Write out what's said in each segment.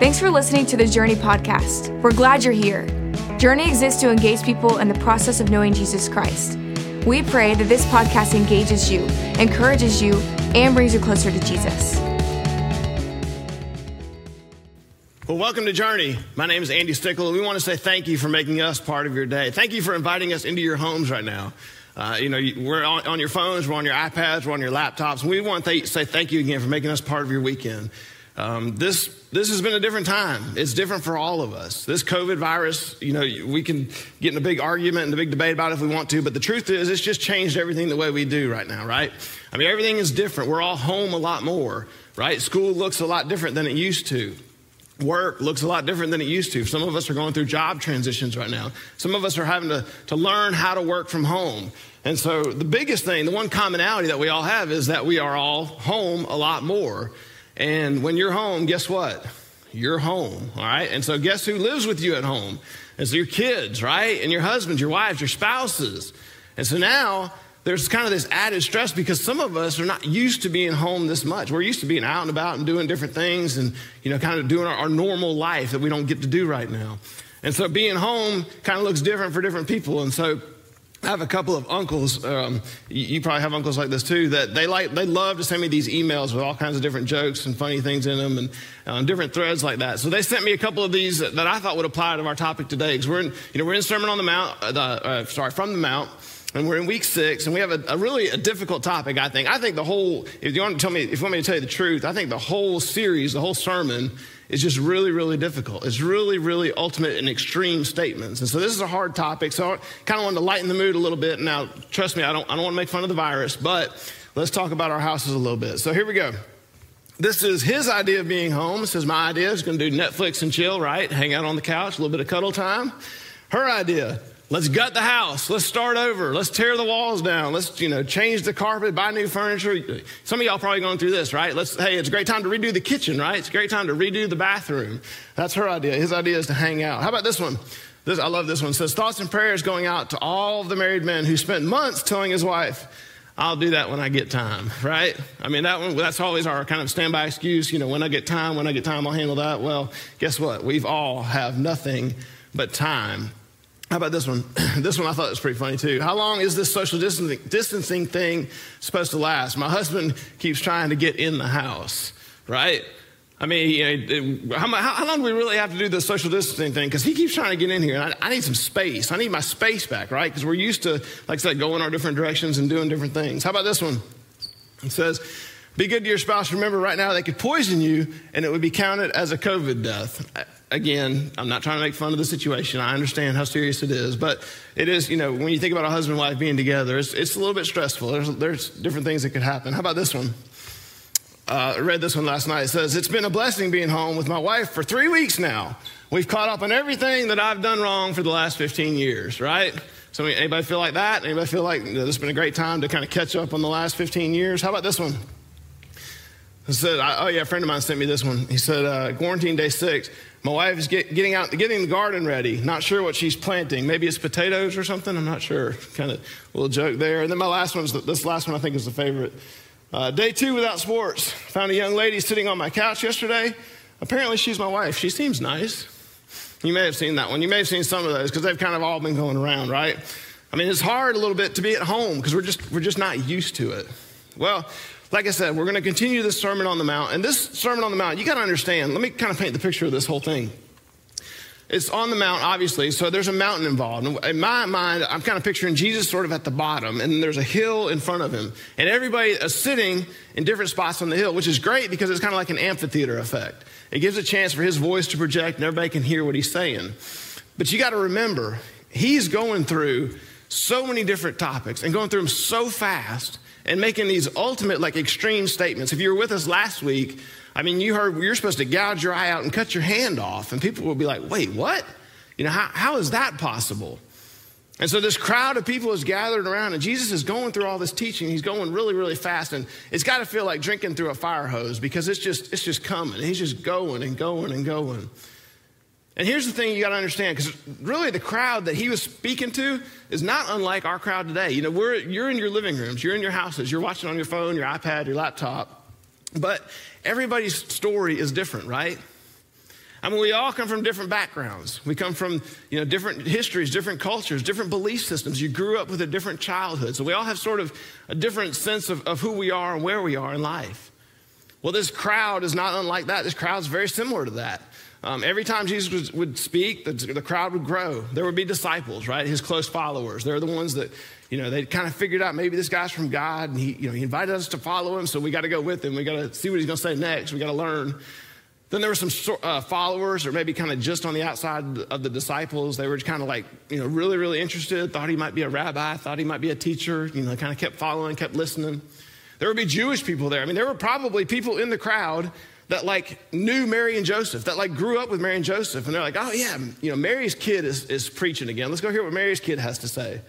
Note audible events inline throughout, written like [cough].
Thanks for listening to the Journey podcast. We're glad you're here. Journey exists to engage people in the process of knowing Jesus Christ. We pray that this podcast engages you, encourages you, and brings you closer to Jesus. Well, welcome to Journey. My name is Andy Stickel. We want to say thank you for making us part of your day. Thank you for inviting us into your homes right now. Uh, you know, we're on, on, your phones, we're on your iPads, we're on your laptops. We want to th- say thank you again for making us part of your weekend. Um, this this has been a different time. It's different for all of us. This COVID virus, you know, we can get in a big argument and a big debate about it if we want to, but the truth is, it's just changed everything the way we do right now, right? I mean, everything is different. We're all home a lot more, right? School looks a lot different than it used to. Work looks a lot different than it used to. Some of us are going through job transitions right now. Some of us are having to, to learn how to work from home. And so, the biggest thing, the one commonality that we all have is that we are all home a lot more. And when you're home, guess what? You're home, all right? And so, guess who lives with you at home? It's your kids, right? And your husbands, your wives, your spouses. And so now, there's kind of this added stress because some of us are not used to being home this much. We're used to being out and about and doing different things and, you know, kind of doing our, our normal life that we don't get to do right now. And so being home kind of looks different for different people. And so I have a couple of uncles. Um, you, probably have uncles like this too. That they like, they love to send me these emails with all kinds of different jokes and funny things in them, and um, different threads like that. So they sent me a couple of these that, I thought would apply to our topic today. Because we're in, you know, we're in Sermon on the Mount. Uh, uh, sorry, from the Mount, and we're in week six, and we have a, a, really a difficult topic. I think. I think the whole. If you want to tell me, if you want me to tell you the truth, I think the whole series, the whole sermon, is just really, really difficult. It's really, really ultimate and extreme statements. And so this is a hard topic. So I kind of wanted to lighten the mood a little bit. Now, trust me, I don't, I don't want to make fun of the virus, but let's talk about our houses a little bit. So here we go. This is his idea of being home. This is my idea. He's going to do Netflix and chill, right? Hang out on the couch, a little bit of cuddle time. Her idea, Let's gut the house. Let's start over. Let's tear the walls down. Let's, you know, change the carpet, buy new furniture. Some of y'all probably going through this, right? Let's, hey, it's a great time to redo the kitchen, right? It's a great time to redo the bathroom. That's her idea. His idea is to hang out. How about this one? This, I love this one. It says, thoughts and prayers going out to all the married men who spent months telling his wife, I'll do that when I get time, right? I mean, that one, that's always our kind of standby excuse. You know, when I get time, when I get time, I'll handle that. Well, guess what? We've all have nothing but time how about this one? [clears throat] this one I thought was pretty funny too. How long is this social distancing, thing supposed to last? My husband keeps trying to get in the house, right? I mean, you uh, know, how, how, long do we really have to do the social distancing thing? Because he keeps trying to get in here, and I, I need some space. I need my space back, right? Because we're used to, like I said, going our different directions and doing different things. How about this one? It says, be good to your spouse. Remember, right now they could poison you, and it would be counted as a COVID death again, I'm not trying to make fun of the situation. I understand how serious it is, but it is, you know, when you think about a husband and wife being together, it's, it's a little bit stressful. There's, there's different things that could happen. How about this one? Uh, I read this one last night. It says, It's been a blessing being home with my wife for three weeks now. We've caught up on everything that I've done wrong for the last 15 years, right? So, anybody feel like that? Anybody feel like you know, this has been a great time to kind of catch up on the last 15 years? How about this one? He said, Oh, yeah, a friend of mine sent me this one. He said, uh, Quarantine day six. My wife is get, getting out, getting the garden ready. Not sure what she's planting. Maybe it's potatoes or something. I'm not sure. Kind of little joke there. And then my last one is this last one I think is the favorite. Uh, day two without sports. Found a young lady sitting on my couch yesterday. Apparently she's my wife. She seems nice. You may have seen that one. You may have seen some of those because they've kind of all been going around, right? I mean, it's hard a little bit to be at home because we're just we're just not used to it. Well, like I said, we're going to continue this Sermon on the Mount. And this Sermon on the Mount, you got to understand, let me kind of paint the picture of this whole thing. It's on the mount, obviously, so there's a mountain involved. In my mind, I'm kind of picturing Jesus sort of at the bottom, and there's a hill in front of him. And everybody is sitting in different spots on the hill, which is great because it's kind of like an amphitheater effect. It gives a chance for his voice to project, and everybody can hear what he's saying. But you got to remember, he's going through so many different topics and going through them so fast and making these ultimate, like extreme statements. If you were with us last week, I mean, you heard you're supposed to gouge your eye out and cut your hand off, and people will be like, wait, what? You know, how, how is that possible? And so this crowd of people is gathered around, and Jesus is going through all this teaching. He's going really, really fast, and it's got to feel like drinking through a fire hose because it's just, it's just coming. He's just going and going and going. And here's the thing you got to understand, because really the crowd that he was speaking to is not unlike our crowd today. You know, we're, you're in your living rooms, you're in your houses, you're watching on your phone, your iPad, your laptop, but everybody's story is different, right? I mean, we all come from different backgrounds. We come from, you know, different histories, different cultures, different belief systems. You grew up with a different childhood. So we all have sort of a different sense of, of who we are and where we are in life. Well, this crowd is not unlike that. This crowd is very similar to that. Um, every time Jesus was, would speak, the, the, crowd would grow. There would be disciples, right? His close followers. They're the ones that, you know, they kind of figured out maybe this guy's from God, and he, you know, he invited us to follow him, so we got to go with him. We got to see what he's going to say next. We got to learn. Then there were some uh, followers, or maybe kind of just on the outside of the disciples. They were kind of like, you know, really, really interested. Thought he might be a rabbi. Thought he might be a teacher. You know, kind of kept following, kept listening. There would be Jewish people there. I mean, there were probably people in the crowd that like knew Mary and Joseph, that like grew up with Mary and Joseph, and they're like, oh yeah, you know, Mary's kid is, is preaching again. Let's go hear what Mary's kid has to say.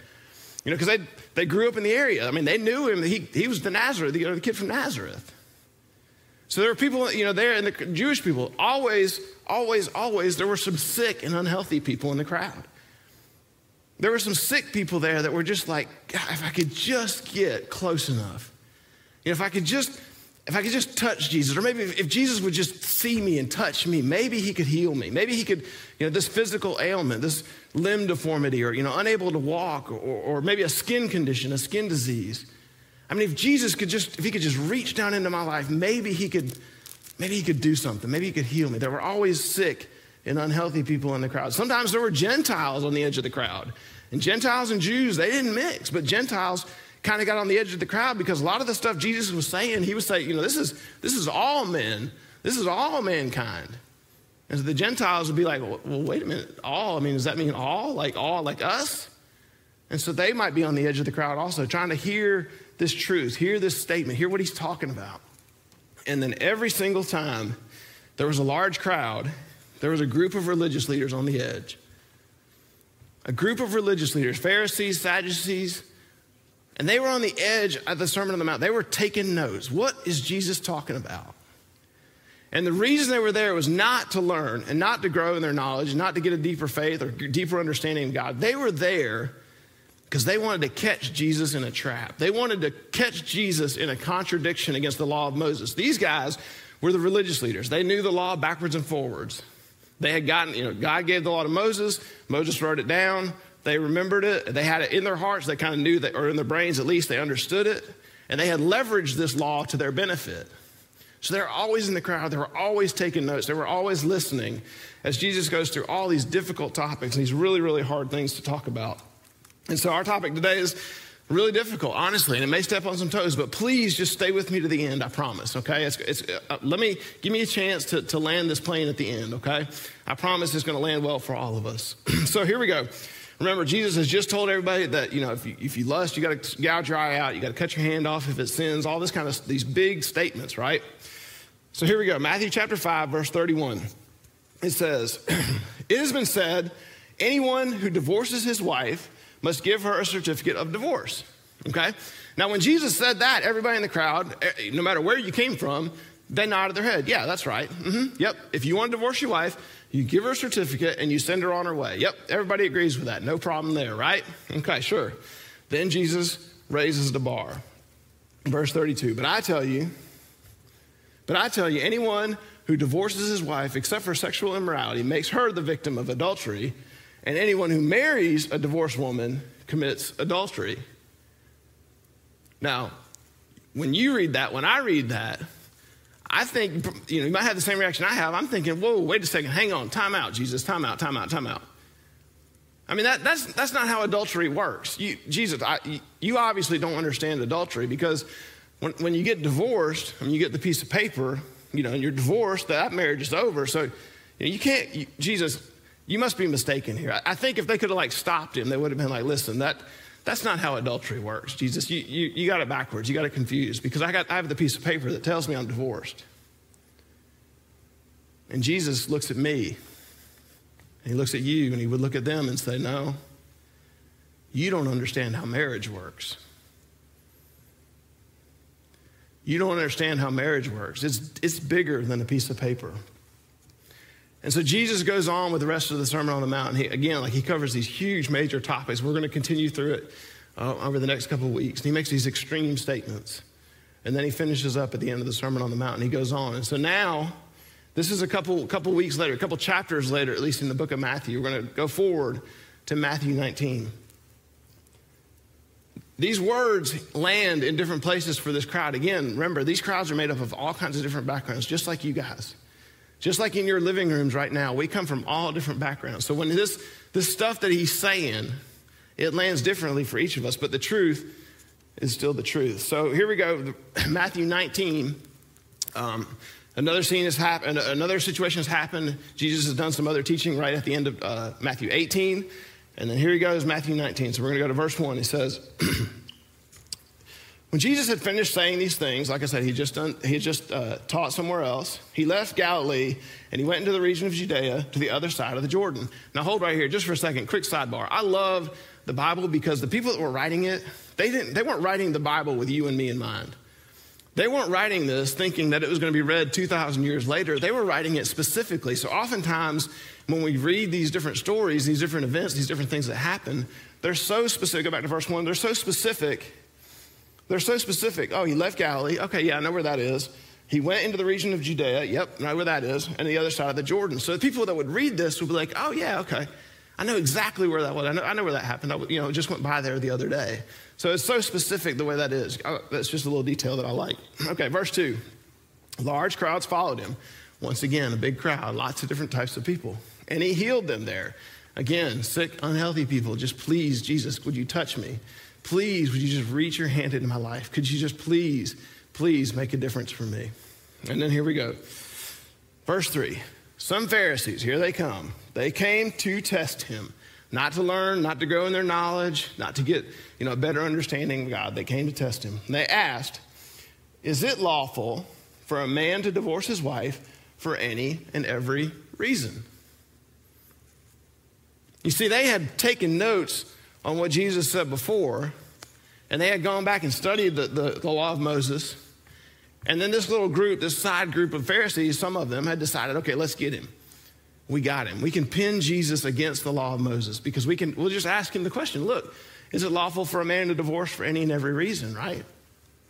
You know, because they, they grew up in the area. I mean, they knew him. He, he was the Nazareth, you know, the kid from Nazareth. So there were people, you know, there, and the Jewish people, always, always, always, there were some sick and unhealthy people in the crowd. There were some sick people there that were just like, God, if I could just get close enough. You know, if I could just if I could just touch Jesus, or maybe if, Jesus would just see me and touch me, maybe he could heal me. Maybe he could, you know, this physical ailment, this limb deformity, or, you know, unable to walk, or, or maybe a skin condition, a skin disease. I mean, if Jesus could just, if he could just reach down into my life, maybe he could, maybe he could do something. Maybe he could heal me. There were always sick and unhealthy people in the crowd. Sometimes there were Gentiles on the edge of the crowd. And Gentiles and Jews, they didn't mix, but Gentiles kind of got on the edge of the crowd because a lot of the stuff Jesus was saying, he was saying, you know, this is, this is all men, this is all mankind. And so the Gentiles would be like, well, wait a minute, all? I mean, does that mean all? Like all, like us? And so they might be on the edge of the crowd also, trying to hear this truth, hear this statement, hear what he's talking about. And then every single time there was a large crowd, there was a group of religious leaders on the edge. A group of religious leaders, Pharisees, Sadducees, and they were on the edge of the Sermon on the Mount. They were taking notes. What is Jesus talking about? And the reason they were there was not to learn and not to grow in their knowledge, not to get a deeper faith or deeper understanding of God. They were there because they wanted to catch Jesus in a trap. They wanted to catch Jesus in a contradiction against the law of Moses. These guys were the religious leaders. They knew the law backwards and forwards. They had gotten, you know, God gave the law to Moses. Moses wrote it down. They remembered it. They had it in their hearts. They kind of knew that, or in their brains at least, they understood it. And they had leveraged this law to their benefit. So they're always in the crowd. They were always taking notes. They were always listening as Jesus goes through all these difficult topics and these really, really hard things to talk about. And so our topic today is really difficult, honestly, and it may step on some toes, but please just stay with me to the end, I promise, okay? It's, it's, uh, let me, give me a chance to, to land this plane at the end, okay? I promise it's going to land well for all of us. [clears throat] so here we go. Remember, Jesus has just told everybody that, you know, if you, if you lust, you got to gouge your eye out, you got to cut your hand off if it sins, all this kind of, these big statements, right? So here we go Matthew chapter 5, verse 31. It says, [clears throat] It has been said, anyone who divorces his wife must give her a certificate of divorce. Okay? Now, when Jesus said that, everybody in the crowd, eh, no matter where you came from, they nodded their head. Yeah, that's right. Mm-hmm. Yep. If you want to divorce your wife, you give her a certificate and you send her on her way. Yep, everybody agrees with that. No problem there, right? Okay, sure. Then Jesus raises the bar. Verse 32. But I tell you, but I tell you, anyone who divorces his wife except for sexual immorality makes her the victim of adultery, and anyone who marries a divorced woman commits adultery. Now, when you read that, when I read that, I think, you know, you might have the same reaction I have. I'm thinking, whoa, wait a second, hang on, time out, Jesus, time out, time out, time out. I mean, that, that's, that's not how adultery works. You, Jesus, I, you obviously don't understand adultery because when, when you get divorced, when you get the piece of paper, you know, and you're divorced, that marriage is over. So you, know, you can't, you, Jesus, you must be mistaken here. I, I think if they could have like stopped him, they would have been like, listen, that, that's not how adultery works, Jesus. You, you, you got it backwards. You got it confused because I, got, I have the piece of paper that tells me I'm divorced. And Jesus looks at me, and he looks at you, and he would look at them and say, No, you don't understand how marriage works. You don't understand how marriage works. It's, it's bigger than a piece of paper. And so Jesus goes on with the rest of the Sermon on the Mount. He, again, like he covers these huge major topics. We're going to continue through it uh, over the next couple of weeks. And he makes these extreme statements. And then he finishes up at the end of the Sermon on the Mount and he goes on. And so now, This is a couple, couple weeks later, a couple chapters later, at least in the book of Matthew. We're going to go forward to Matthew 19. These words land in different places for this crowd. Again, remember, these crowds are made up of all kinds of different backgrounds, just like you guys. Just like in your living rooms right now, we come from all different backgrounds. So when this, this stuff that he's saying, it lands differently for each of us, but the truth is still the truth. So here we go, [clears throat] Matthew 19. Um, another scene has happened, another situation has happened. Jesus has done some other teaching right at the end of uh, Matthew 18. And then here he goes, Matthew 19. So we're going to go to verse 1. He says, [clears throat] When Jesus had finished saying these things, like I said, he just, done, he just uh, taught somewhere else. He left Galilee and he went into the region of Judea to the other side of the Jordan. Now, hold right here just for a second. Quick sidebar. I love the Bible because the people that were writing it, they, didn't, they weren't writing the Bible with you and me in mind. They weren't writing this thinking that it was going to be read 2,000 years later. They were writing it specifically. So, oftentimes, when we read these different stories, these different events, these different things that happen, they're so specific. Go back to verse 1. They're so specific they're so specific. Oh, he left Galilee. Okay, yeah, I know where that is. He went into the region of Judea. Yep, I know where that is. And the other side of the Jordan. So the people that would read this would be like, oh, yeah, okay. I know exactly where that was. I know, I know where that happened. I you know, just went by there the other day. So it's so specific the way that is. Oh, that's just a little detail that I like. Okay, verse 2. Large crowds followed him. Once again, a big crowd, lots of different types of people. And he healed them there. Again, sick, unhealthy people. Just please, Jesus, would you touch me? Please, would you just reach your hand into my life? Could you just please, please make a difference for me? And then here we go. Verse 3 Some Pharisees, here they come. They came to test him, not to learn, not to grow in their knowledge, not to get you know, a better understanding of God. They came to test him. And they asked, Is it lawful for a man to divorce his wife for any and every reason? You see, they had taken notes on what Jesus said before, and they had gone back and studied the, the, the, law of Moses. And then this little group, this side group of Pharisees, some of them had decided, okay, let's get him. We got him. We can pin Jesus against the law of Moses because we can, we'll just ask him the question look, is it lawful for a man to divorce for any and every reason, right?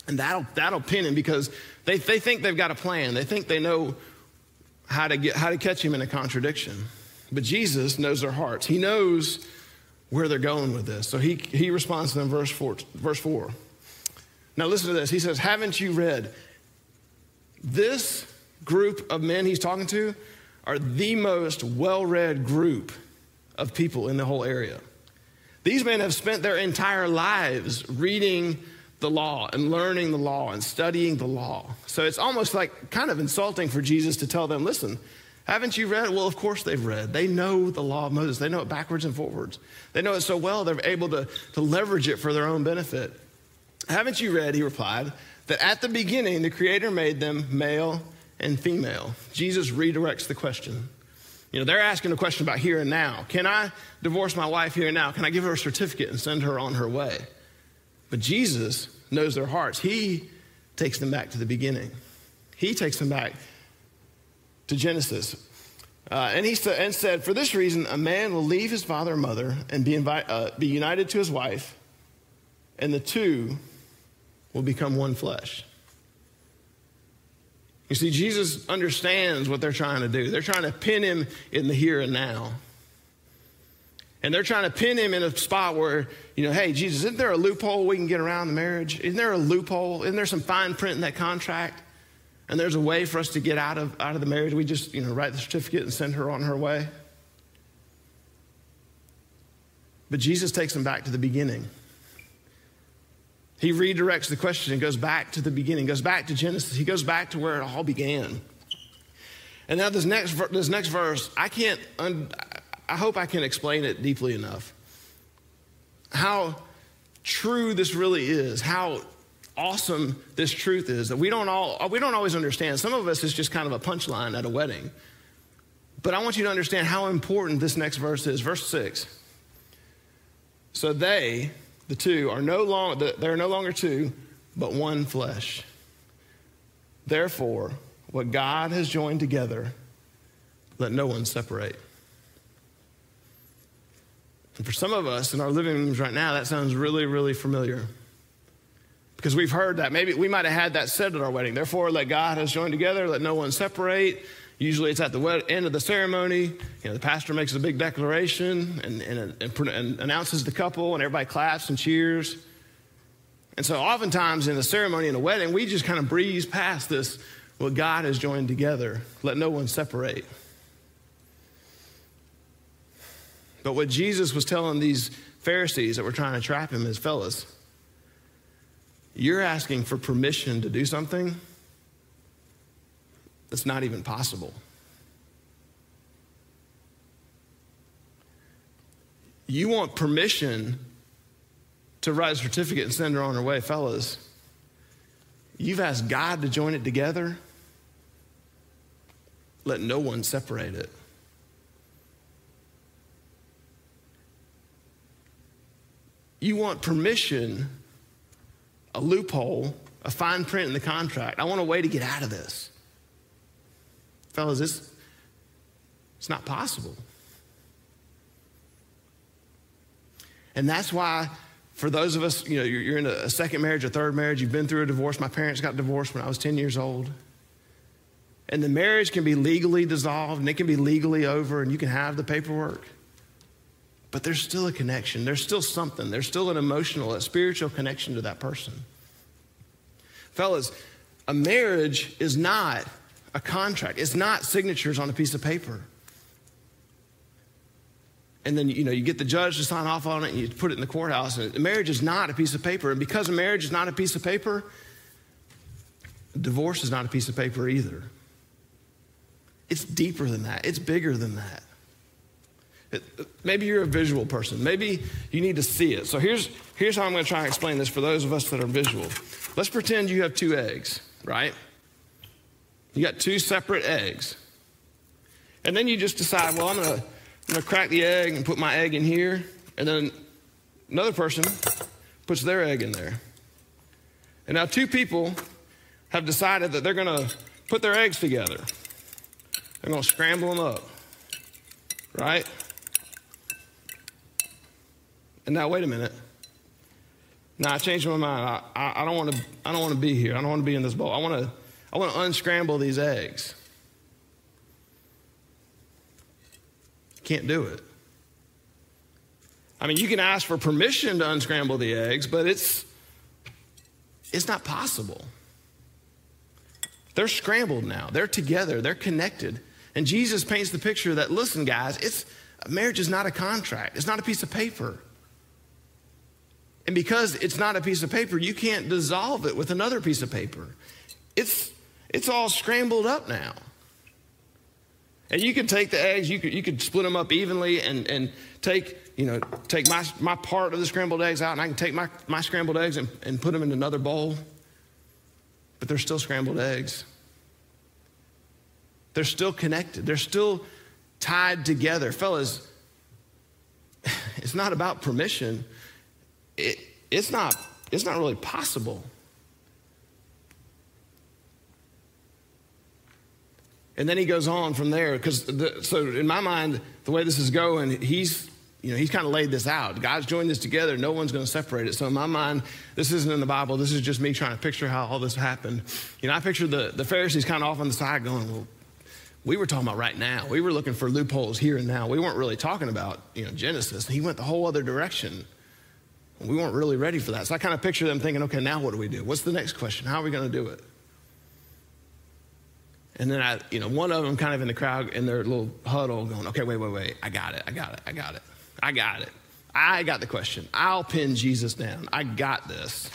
And that'll, that'll pin him because they, they think they've got a plan. They think they know how to, get, how to catch him in a contradiction. But Jesus knows their hearts. He knows where they're going with this. So he, he responds to them, verse four, verse 4. Now listen to this. He says, Haven't you read? This group of men he's talking to are the most well read group of people in the whole area. These men have spent their entire lives reading the law and learning the law and studying the law. So it's almost like kind of insulting for Jesus to tell them, listen, haven't you read? Well, of course they've read. They know the law of Moses. They know it backwards and forwards. They know it so well, they're able to, to leverage it for their own benefit. Haven't you read, he replied, that at the beginning the Creator made them male and female? Jesus redirects the question. You know, they're asking a question about here and now. Can I divorce my wife here and now? Can I give her a certificate and send her on her way? But Jesus knows their hearts. He takes them back to the beginning. He takes them back to Genesis. Uh, and he and said, For this reason, a man will leave his father and mother and be, invi- uh, be united to his wife, and the two will become one flesh. You see, Jesus understands what they're trying to do. They're trying to pin him in the here and now. And they're trying to pin him in a spot where, you know, hey, Jesus, isn't there a loophole we can get around the marriage? Isn't there a loophole? Isn't there some fine print in that contract? And there's a way for us to get out of, out of the marriage, we just, you know, write the certificate and send her on her way. But Jesus takes them back to the beginning. He redirects the question and goes back to the beginning, goes back to Genesis. He goes back to where it all began. And now this next, this next verse, I can't, I hope I can explain it deeply enough. How true this really is, how awesome this truth is that we don't all uh, we don't always understand. Some of us is just kind of a punchline at a wedding. But I want you to understand how important this next verse is. Verse 6. So they, the two, are no longer they're no longer two, but one flesh. Therefore, what God has joined together, let no one separate. And for some of us in our living rooms right now, that sounds really, really familiar. Because we've heard that. Maybe we might have had that said at our wedding. Therefore, let God has joined together, let no one separate. Usually it's at the end of the ceremony. You know, the pastor makes a big declaration and, and, and, and announces the couple, and everybody claps and cheers. And so, oftentimes in a ceremony in a wedding, we just kind of breeze past this what God has joined together. Let no one separate. But what Jesus was telling these Pharisees that were trying to trap him is, fellas, you're asking for permission to do something that's not even possible. You want permission to write a certificate and send her on her way, fellas. You've asked God to join it together. Let no one separate it. You want permission, a loophole, a fine print in the contract. I want a way to get out of this. Fellas, this, it's not possible. And that's why, for those of us, you know, you're, you're in a, second marriage, a third marriage, you've been through a divorce. My parents got divorced when I was 10 years old. And the marriage can be legally dissolved and it can be legally over and you can have the paperwork. But there's still a connection. There's still something. There's still an emotional, a spiritual connection to that person. Fellas, a marriage is not a contract. It's not signatures on a piece of paper. And then you know you get the judge to sign off on it, and you put it in the courthouse. And marriage is not a piece of paper, and because a marriage is not a piece of paper, divorce is not a piece of paper either. It's deeper than that. It's bigger than that. Maybe you're a visual person. Maybe you need to see it. So here's here's how I'm going to try and explain this for those of us that are visual. Let's pretend you have two eggs, right? You got two separate eggs. And then you just decide, well, I'm going to I'm going to crack the egg and put my egg in here. And then another person puts their egg in there. And now two people have decided that they're going to put their eggs together. They're going to scramble them up. Right? And now, wait a minute. Now I changed my mind. I, I, don't want to. I don't want to be here. I don't want to be in this bowl. I want to. I want to unscramble these eggs. Can't do it. I mean, you can ask for permission to unscramble the eggs, but it's it's not possible. They're scrambled now. They're together. They're connected. And Jesus paints the picture that listen, guys, it's marriage is not a contract. It's not a piece of paper. And because it's not a piece of paper, you can't dissolve it with another piece of paper. It's it's all scrambled up now. And you can take the eggs, you could, you could split them up evenly and, and take, you know, take my, my part of the scrambled eggs out, and I can take my, my scrambled eggs and, and put them in another bowl. But they're still scrambled eggs. They're still connected. They're still tied together. Fellas, [sighs] it's not about permission. It, it's, not, it's not really possible. And then he goes on from there because the, so in my mind, the way this is going, he's you know he's kind of laid this out. God's joined this together. No one's going to separate it. So in my mind, this isn't in the Bible. This is just me trying to picture how all this happened. You know, I picture the the Pharisees kind of off on the side going, well. We were talking about right now. We were looking for loopholes here and now. We weren't really talking about, you know, Genesis. He went the whole other direction. We weren't really ready for that. So I kind of picture them thinking, okay, now what do we do? What's the next question? How are we going to do it? And then I, you know, one of them kind of in the crowd in their little huddle going, okay, wait, wait, wait. I got it. I got it. I got it. I got it. I got the question. I'll pin Jesus down. I got this.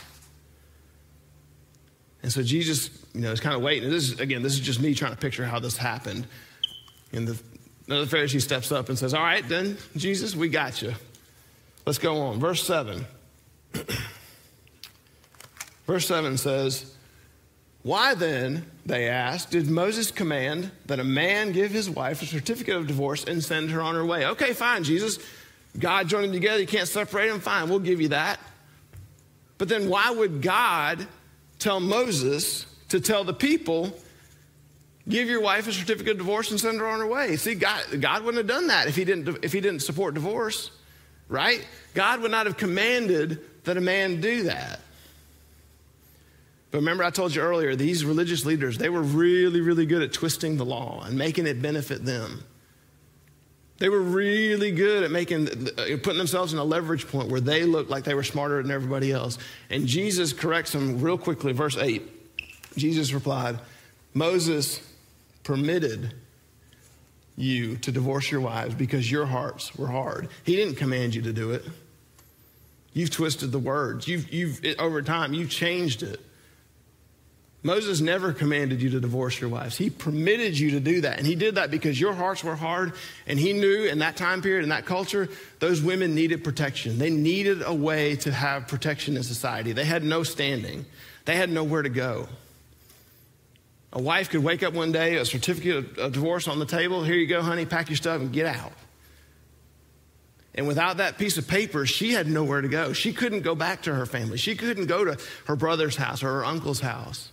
And so Jesus, you know, is kind of waiting. And this is, again, this is just me trying to picture how this happened. And the, another Pharisee steps up and says, All right, then, Jesus, we got you. Let's go on. Verse 7. [clears throat] Verse 7 says, why then, they asked, did Moses command that a man give his wife a certificate of divorce and send her on her way? Okay, fine, Jesus. God joined them together. You can't separate them. Fine, we'll give you that. But then why would God tell Moses to tell the people, give your wife a certificate of divorce and send her on her way? See, God, God wouldn't have done that if he, didn't, if he didn't support divorce, right? God would not have commanded that a man do that. But remember, I told you earlier, these religious leaders, they were really, really good at twisting the law and making it benefit them. They were really good at making, putting themselves in a leverage point where they looked like they were smarter than everybody else. And Jesus corrects them real quickly. Verse 8 Jesus replied, Moses permitted you to divorce your wives because your hearts were hard. He didn't command you to do it. You've twisted the words. You've, you've over time, you've changed it. Moses never commanded you to divorce your wives. He permitted you to do that. And he did that because your hearts were hard. And he knew in that time period, in that culture, those women needed protection. They needed a way to have protection in society. They had no standing, they had nowhere to go. A wife could wake up one day, a certificate of divorce on the table. Here you go, honey, pack your stuff and get out. And without that piece of paper, she had nowhere to go. She couldn't go back to her family. She couldn't go to her brother's house or her uncle's house.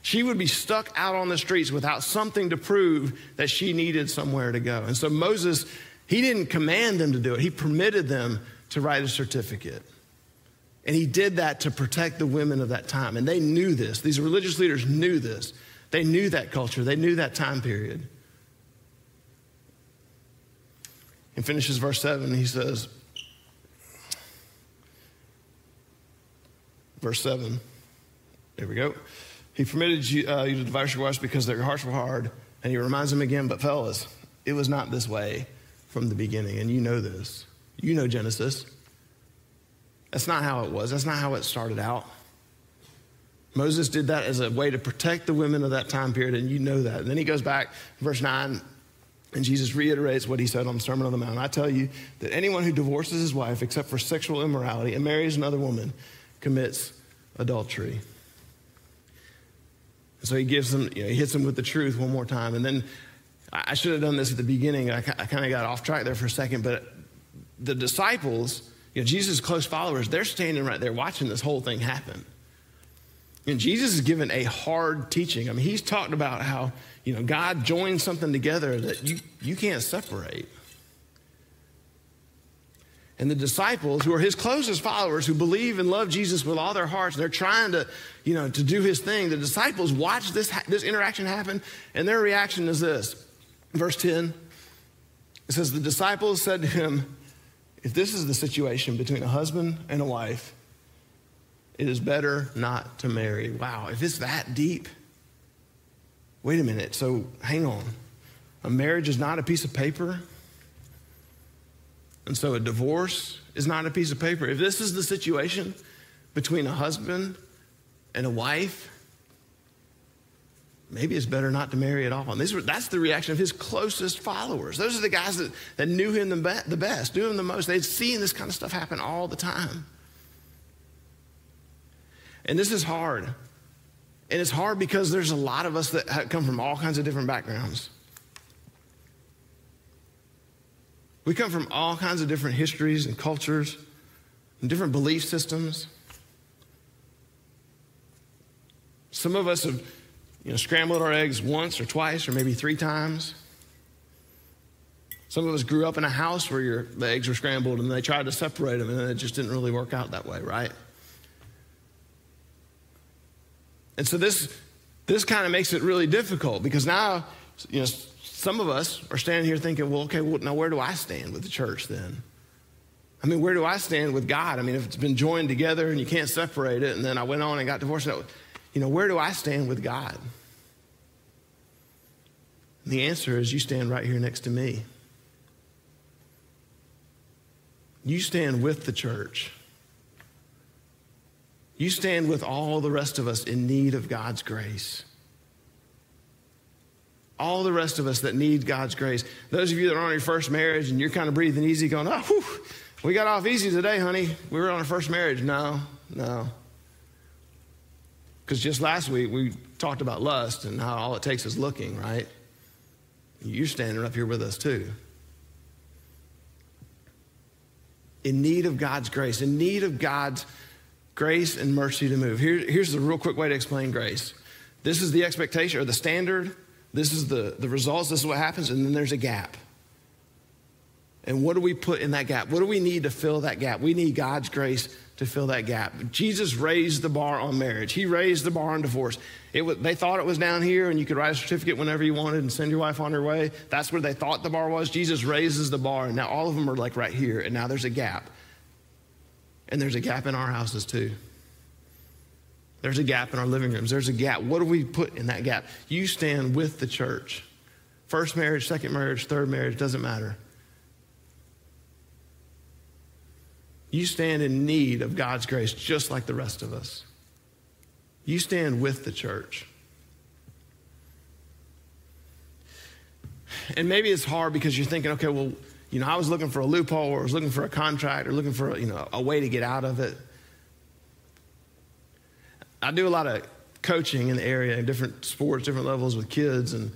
She would be stuck out on the streets without something to prove that she needed somewhere to go. And so Moses, he didn't command them to do it, he permitted them to write a certificate. And he did that to protect the women of that time. And they knew this. These religious leaders knew this. They knew that culture, they knew that time period. And finishes verse 7, he says, verse 7, there we go. He permitted you, uh, you to divorce your wives because their hearts were hard. And he reminds them again, but fellas, it was not this way from the beginning. And you know this. You know Genesis. That's not how it was. That's not how it started out. Moses did that as a way to protect the women of that time period, and you know that. And then he goes back, verse 9, and Jesus reiterates what he said on the Sermon on the Mount. I tell you that anyone who divorces his wife except for sexual immorality and marries another woman commits adultery. And so he gives them, you know, he hits them with the truth one more time. And then I should have done this at the beginning. I, I kind of got off track there for a second, but the disciples, you know, Jesus' close followers, they're standing right there watching this whole thing happen. And Jesus is given a hard teaching. I mean, he's talked about how, you know, God joins something together that you, you can't separate. And the disciples, who are his closest followers, who believe and love Jesus with all their hearts, they're trying to, you know, to do his thing. The disciples watch this, this interaction happen, and their reaction is this. Verse 10, it says, The disciples said to him, If this is the situation between a husband and a wife, it is better not to marry. Wow, if it's that deep, wait a minute. So hang on. A marriage is not a piece of paper. And so a divorce is not a piece of paper. If this is the situation between a husband and a wife, maybe it's better not to marry at all. And that's the reaction of his closest followers. Those are the guys that, that knew him the, be, the best, knew him the most. They'd seen this kind of stuff happen all the time. And this is hard. And it's hard because there's a lot of us that come from all kinds of different backgrounds. We come from all kinds of different histories and cultures and different belief systems. Some of us have you know, scrambled our eggs once or twice or maybe three times. Some of us grew up in a house where your, the eggs were scrambled and they tried to separate them and it just didn't really work out that way, right? And so this, this kind of makes it really difficult because now, you know, some of us are standing here thinking, well, okay, well, now where do I stand with the church then? I mean, where do I stand with God? I mean, if it's been joined together and you can't separate it, and then I went on and got divorced, you know, where do I stand with God? And the answer is you stand right here next to me. You stand with the church. You stand with all the rest of us in need of God's grace all the rest of us that need God's grace. Those of you that are on your first marriage and you're kind of breathing easy, going, oh, whew, we got off easy today, honey. We were on our first marriage. No, no. Because just last week we talked about lust and how all it takes is looking, right? You're standing up here with us too. In need of God's grace, in need of God's grace and mercy to move. Here, here's the real quick way to explain grace. This is the expectation or the standard this is the, the results, this is what happens, and then there's a gap. And what do we put in that gap? What do we need to fill that gap? We need God's grace to fill that gap. Jesus raised the bar on marriage. He raised the bar on divorce. It was, they thought it was down here, and you could write a certificate whenever you wanted and send your wife on her way. That's where they thought the bar was. Jesus raises the bar, and now all of them are like right here, and now there's a gap. And there's a gap in our houses too. There's a gap in our living rooms. There's a gap. What do we put in that gap? You stand with the church. First marriage, second marriage, third marriage, doesn't matter. You stand in need of God's grace just like the rest of us. You stand with the church. And maybe it's hard because you're thinking, okay, well, you know, I was looking for a loophole or I was looking for a contract or looking for, you know, a way to get out of it. I do a lot of coaching in the area in different sports, different levels with kids, and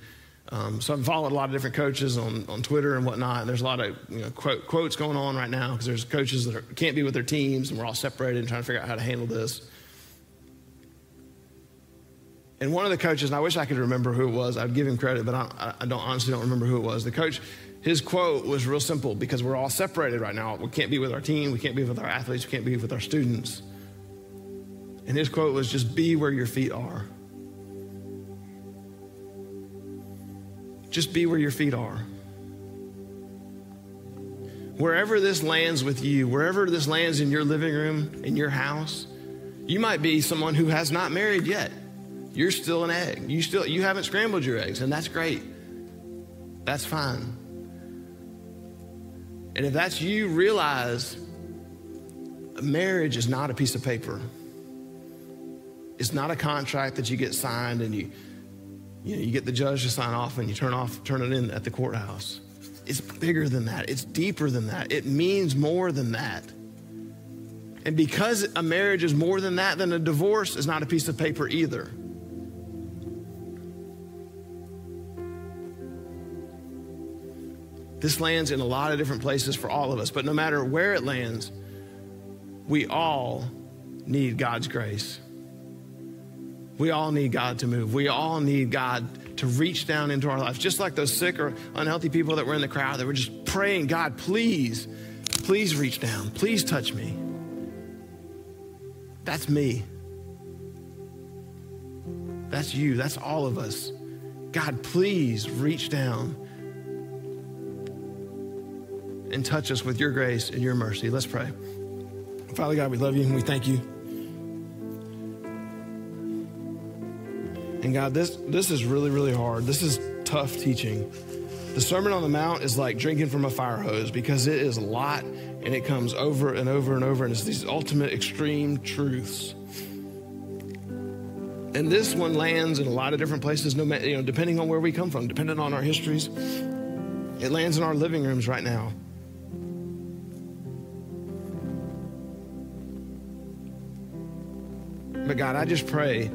um, so I've followed a lot of different coaches on, on Twitter and whatnot. And there's a lot of you know, quote, quotes going on right now because there's coaches that are, can't be with their teams and we're all separated and trying to figure out how to handle this. And one of the coaches, and I wish I could remember who it was. I'd give him credit, but I, I don't honestly don't remember who it was. The coach, his quote was real simple because we're all separated right now. We can't be with our team, we can't be with our athletes, we can't be with our students. And his quote was just be where your feet are. Just be where your feet are. Wherever this lands with you, wherever this lands in your living room, in your house, you might be someone who has not married yet. You're still an egg. You still you haven't scrambled your eggs, and that's great. That's fine. And if that's you, realize marriage is not a piece of paper. It's not a contract that you get signed and you you know, you get the judge to sign off and you turn off, turn it in at the courthouse. It's bigger than that. It's deeper than that. It means more than that. And because a marriage is more than that, then a divorce is not a piece of paper either. This lands in a lot of different places for all of us, but no matter where it lands, we all need God's grace. We all need God to move. We all need God to reach down into our lives, just like those sick or unhealthy people that were in the crowd that were just praying, God, please, please reach down. Please touch me. That's me. That's you. That's all of us. God, please reach down and touch us with your grace and your mercy. Let's pray. Father God, we love you and we thank you. And God, this, this is really, really hard. This is tough teaching. The Sermon on the Mount is like drinking from a fire hose because it is a lot and it comes over and over and over, and it's these ultimate extreme truths. And this one lands in a lot of different places, no matter, you know, depending on where we come from, depending on our histories. It lands in our living rooms right now. But God, I just pray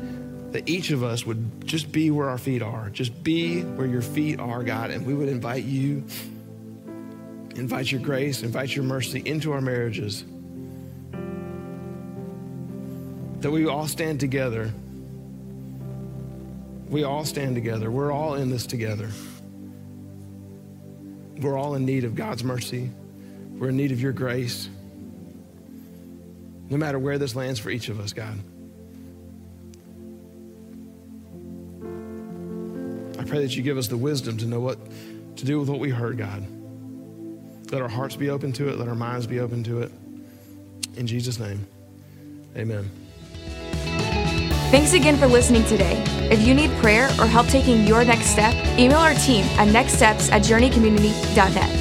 that each of us would just be where our feet are, just be where your feet are, God, and we would invite you, invite your grace, invite your mercy into our marriages. That we all stand together. We all stand together. We're all in this together. We're all in need of God's mercy. We're in need of your grace. No matter where this lands for each of us, God. Pray that you give us the wisdom to know what to do with what we heard, God. Let our hearts be open to it, let our minds be open to it. In Jesus' name, amen. Thanks again for listening today. If you need prayer or help taking your next step, email our team at nextsteps at journeycommunity.net.